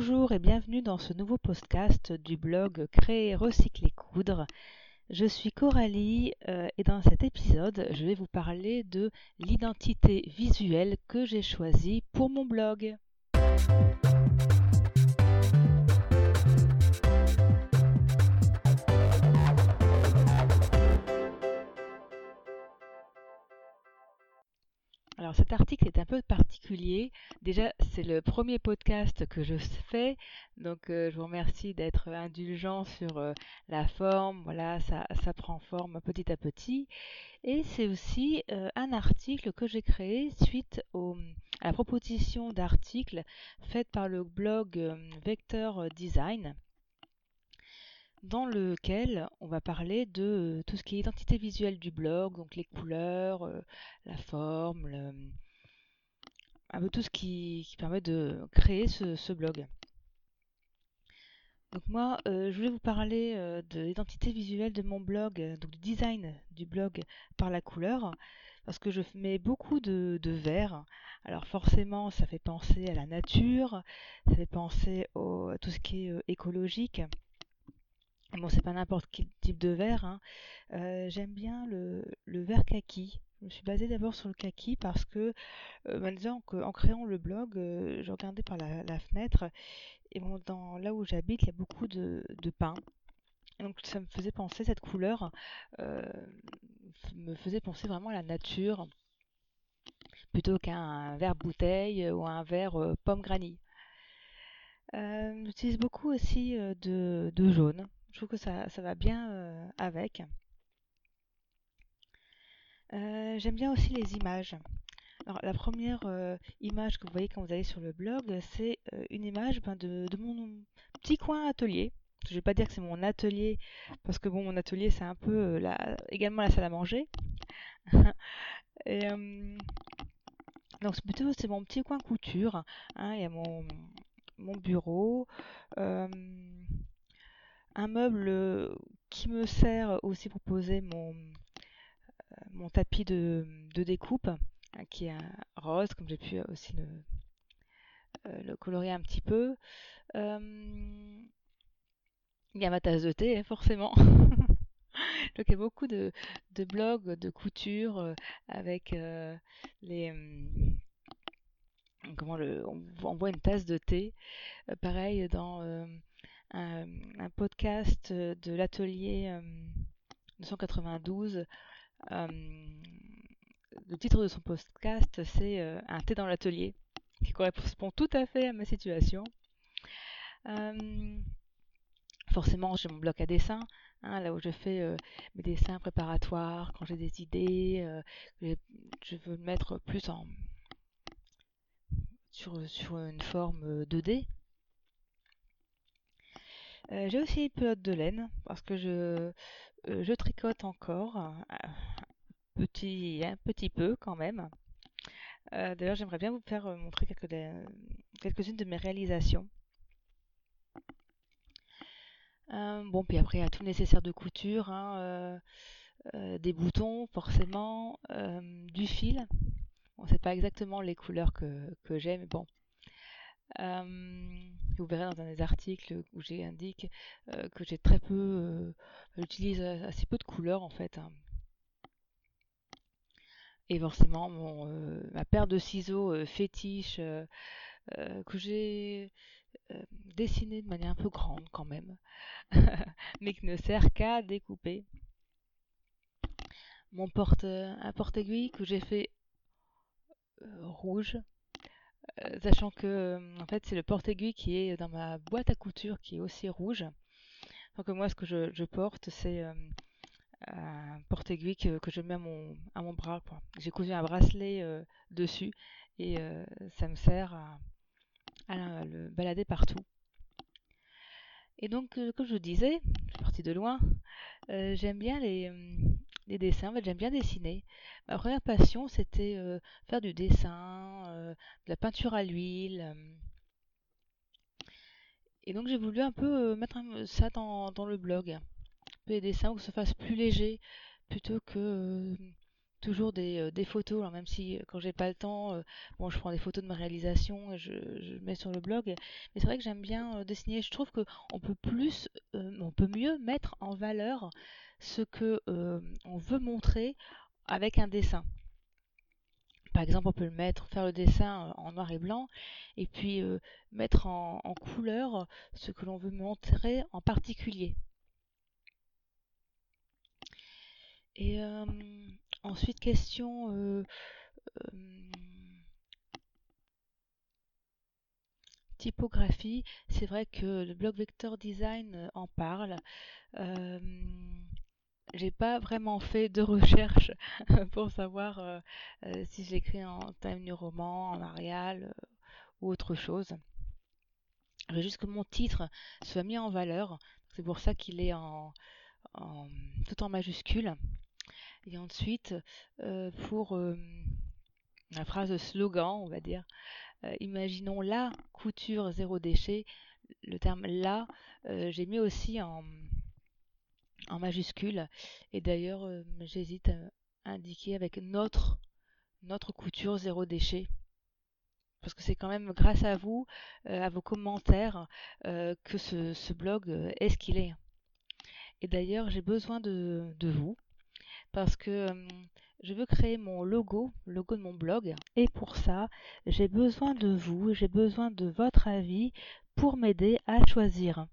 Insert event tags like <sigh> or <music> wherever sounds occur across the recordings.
Bonjour et bienvenue dans ce nouveau podcast du blog Créer, Recycler, Coudre. Je suis Coralie euh, et dans cet épisode, je vais vous parler de l'identité visuelle que j'ai choisie pour mon blog. Alors cet article est un peu particulier. Déjà, c'est le premier podcast que je fais, donc euh, je vous remercie d'être indulgent sur euh, la forme. Voilà, ça, prend forme petit à petit. Et c'est aussi euh, un article que j'ai créé suite à la proposition d'article faite par le blog Vector Design dans lequel on va parler de tout ce qui est identité visuelle du blog, donc les couleurs, euh, la forme, un peu tout ce qui, permet de créer ce, blog. Donc moi, euh, je voulais vous parler euh, de l'identité visuelle de mon blog, donc du design du blog par la couleur, parce que je mets beaucoup de, de vert. Alors forcément, ça fait penser à la nature, ça fait penser à tout ce qui est écologique. Bon, c'est pas n'importe quel type de verre. Hein. Euh, j'aime bien le, le verre kaki. Je me suis basée d'abord sur le kaki parce que, euh, ben, en créant le blog, euh, je regardais par la, fenêtre et bon, dans, là où j'habite, il y a beaucoup de, de pins. donc ça me faisait penser, cette couleur me faisait penser vraiment à la nature plutôt qu'à un verre bouteille ou un verre pomme granny. J'utilise beaucoup aussi de, jaune trouve que ça, va bien euh, avec. Euh, j'aime bien aussi les images. Alors, la première euh, image que vous voyez quand vous allez sur le blog, c'est une image ben, de, mon petit coin atelier. Je ne vais pas dire que c'est mon atelier, parce que bon, mon atelier, c'est un peu également la salle à manger. <laughs> Et, donc, plutôt, c'est mon petit coin couture. Hein. il y a mon, mon bureau un meuble euh, qui me sert aussi pour poser mon, euh, mon tapis de, découpe, hein, qui est rose, comme j'ai pu aussi le, euh, le, colorer un petit peu. il y a ma tasse de thé, hein, forcément. <laughs> Donc il y a beaucoup de, de blogs de couture avec les comment le on, voit une tasse de thé pareil dans un, podcast de l'atelier 292. Euh, le titre de son podcast, c'est euh, Un thé dans l'atelier, qui correspond tout à fait à ma situation. Euh, forcément, j'ai mon bloc à dessin, hein, là où je fais mes dessins préparatoires, quand j'ai des idées, je veux le mettre plus en sur, sur une forme 2D. Euh, j'ai aussi une pelote de laine parce que je, euh, je tricote encore, un petit, un petit peu quand même. Euh, d'ailleurs, j'aimerais bien vous faire montrer quelques, quelques-unes de mes réalisations. bon, puis après, il y a tout nécessaire de couture, hein, des boutons forcément, du fil. Bon, c'est pas exactement les couleurs que, que j'ai, mais bon, vous verrez dans un des articles où j'ai euh, que j'ai très peu, euh, j'utilise assez peu de couleurs en fait. Hein. Et forcément, mon, euh, ma paire de ciseaux fétiche que j'ai dessiné de manière un peu grande quand même, <laughs> mais qui ne sert qu'à découper. Mon porte, un porte-aiguille que j'ai fait rouge euh, sachant que euh, en fait c'est le porte-aiguille qui est dans ma boîte à couture qui est aussi rouge. Donc moi ce que je, porte c'est euh, un porte-aiguille que, je mets à mon, à mon bras. J'ai cousu un bracelet dessus et ça me sert à, le balader partout. Et donc, comme je disais, je suis partie de loin, j'aime bien les, les dessins. En j'aime bien dessiner. Ma première passion, c'était euh, faire du dessin, euh, de la peinture à l'huile. Euh. Et donc, j'ai voulu un peu mettre ça dans, le blog. Un peu des dessins où ça fasse plus léger, plutôt que toujours des, des photos, alors même si quand j'ai pas le temps, bon, je prends des photos de ma réalisation et je, je mets sur le blog. Mais c'est vrai que j'aime bien dessiner. Je trouve que on peut plus, on peut mieux mettre en valeur ce que on veut montrer avec un dessin. Par exemple, on peut le mettre, faire le dessin en noir et blanc, et puis mettre en, en, couleur ce que l'on veut montrer en particulier. Et ensuite, question typographie. C'est vrai que le blog Vector Design en parle. Euh, j'ai pas vraiment fait de recherche <laughs> pour savoir euh, euh, si je l'écris en Time New Roman, en Arial euh, ou autre chose. Je veux juste que mon titre soit mis en valeur. C'est pour ça qu'il est en, tout en majuscule. Et ensuite, pour la phrase slogan, on va dire, imaginons la couture zéro déchet. Le terme là, j'ai mis aussi en, en majuscule. Et d'ailleurs, euh, j'hésite à indiquer avec notre, notre couture zéro déchet. Parce que c'est quand même grâce à vous, euh, à vos commentaires, euh, que ce, blog est ce qu'il est. Et d'ailleurs, j'ai besoin de, de, vous parce que je veux créer mon logo, logo de mon blog. Et pour ça, j'ai besoin de vous, j'ai besoin de votre avis pour m'aider à choisir.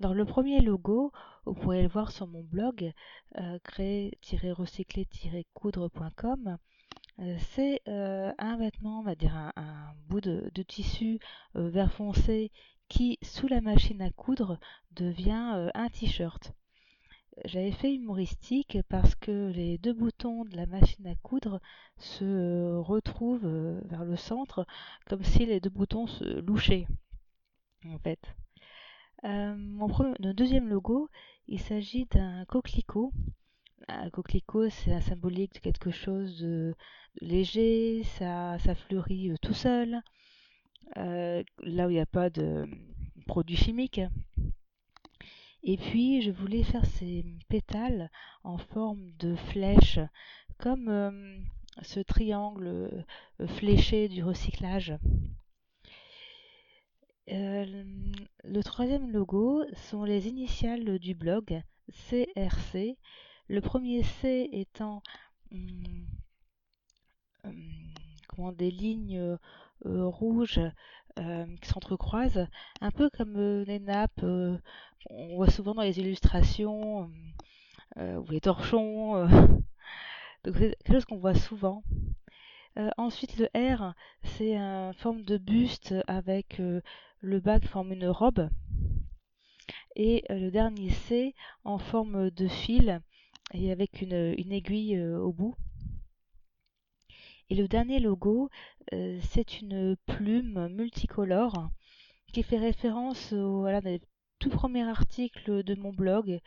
Dans le premier logo, vous pourrez le voir sur mon blog euh, créer-recycler-coudre.com. Euh, c'est euh, un vêtement, on va dire un, bout de, tissu vert foncé qui, sous la machine à coudre, devient un t-shirt. J'avais fait humoristique parce que les deux boutons de la machine à coudre se retrouvent vers le centre comme si les deux boutons se louchaient en fait. Euh, mon deuxième logo, il s'agit d'un coquelicot. Un coquelicot, c'est un symbolique de quelque chose de, léger, ça, fleurit euh, tout seul, euh, là où il n'y a pas de produits chimiques. Et puis, je voulais faire ces pétales en forme de flèche, comme ce triangle fléché du recyclage. Euh, le troisième logo sont les initiales du blog CRC. Le premier C étant hum, hum, comment, des lignes euh, rouges euh, qui s'entrecroisent, un peu comme les nappes. on voit souvent dans les illustrations ou les torchons. <laughs> Donc c'est quelque chose qu'on voit souvent. ensuite, le R, c'est une forme de buste avec le bas forme une robe et euh, le dernier C en forme de fil et avec une, aiguille euh, au bout. Et le dernier logo, euh, c'est une plume multicolore qui fait référence au tout premier article de mon blog.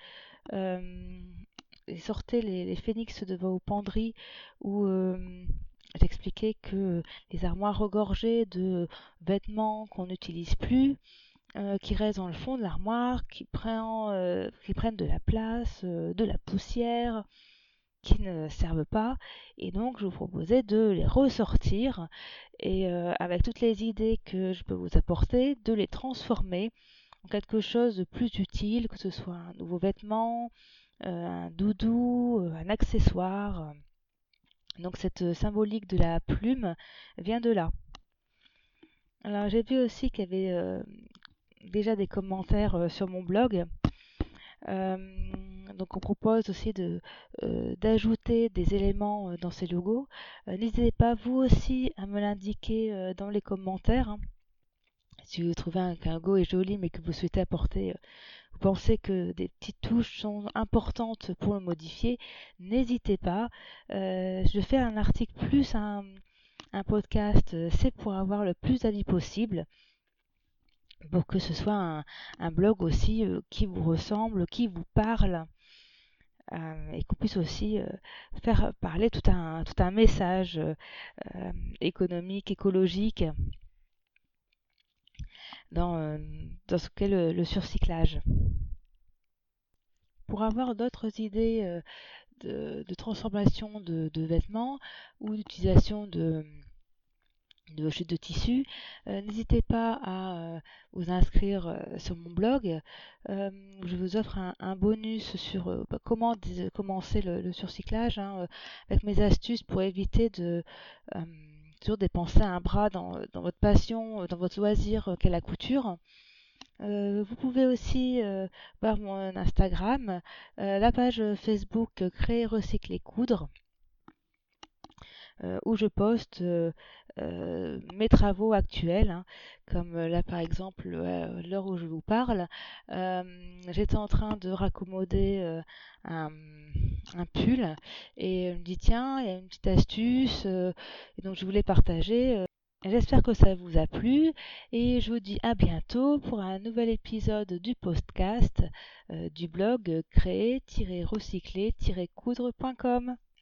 sortez les, les, phénix de vos penderies où J'expliquais que les armoires regorgées de vêtements qu'on n'utilise plus, euh, qui restent dans le fond de l'armoire, qui, prennent, euh, qui prennent de la place, euh, de la poussière, qui ne servent pas. Et donc, je vous proposais de les ressortir et avec toutes les idées que je peux vous apporter, de les transformer en quelque chose de plus utile, que ce soit un nouveau vêtement, un doudou, un accessoire. Donc cette euh, symbolique de la plume vient de là. Alors j'ai vu aussi qu'il y avait euh, déjà des commentaires euh, sur mon blog. Donc on propose aussi de d'ajouter des éléments dans ces logos. N'hésitez pas vous aussi à me l'indiquer dans les commentaires. Hein. Si vous trouvez qu'un logo est joli mais que vous souhaitez apporter vous pensez que des petites touches sont importantes pour le modifier, n'hésitez pas. Euh, je fais un article plus un, podcast, euh, c'est pour avoir le plus d'avis possible pour que ce soit un, blog aussi euh, qui vous ressemble, qui vous parle. Et qu'on puisse aussi faire parler tout un, tout un message économique, écologique dans, euh, dans ce qu'est le, surcyclage. Pour avoir d'autres idées euh, de, transformation de, vêtements ou d'utilisation de, de chutes de tissu. N'hésitez pas à vous inscrire sur mon blog. je vous offre un, bonus sur bah, comment commencer le, surcyclage hein, avec mes astuces pour éviter de toujours dépenser un bras dans, votre passion, dans votre loisir qu'est la couture. Euh, vous pouvez aussi euh, voir mon Instagram, euh, la page Facebook Créer, Recycler, Coudre, où je poste mes travaux actuels, hein, comme là par exemple l'heure où je vous parle. J'étais en train de raccommoder un, pull et je me dit tiens, il y a une petite astuce, et donc je voulais partager. J'espère que ça vous a plu et je vous dis à bientôt pour un nouvel épisode du podcast euh, du blog créer-recycler-coudre.com.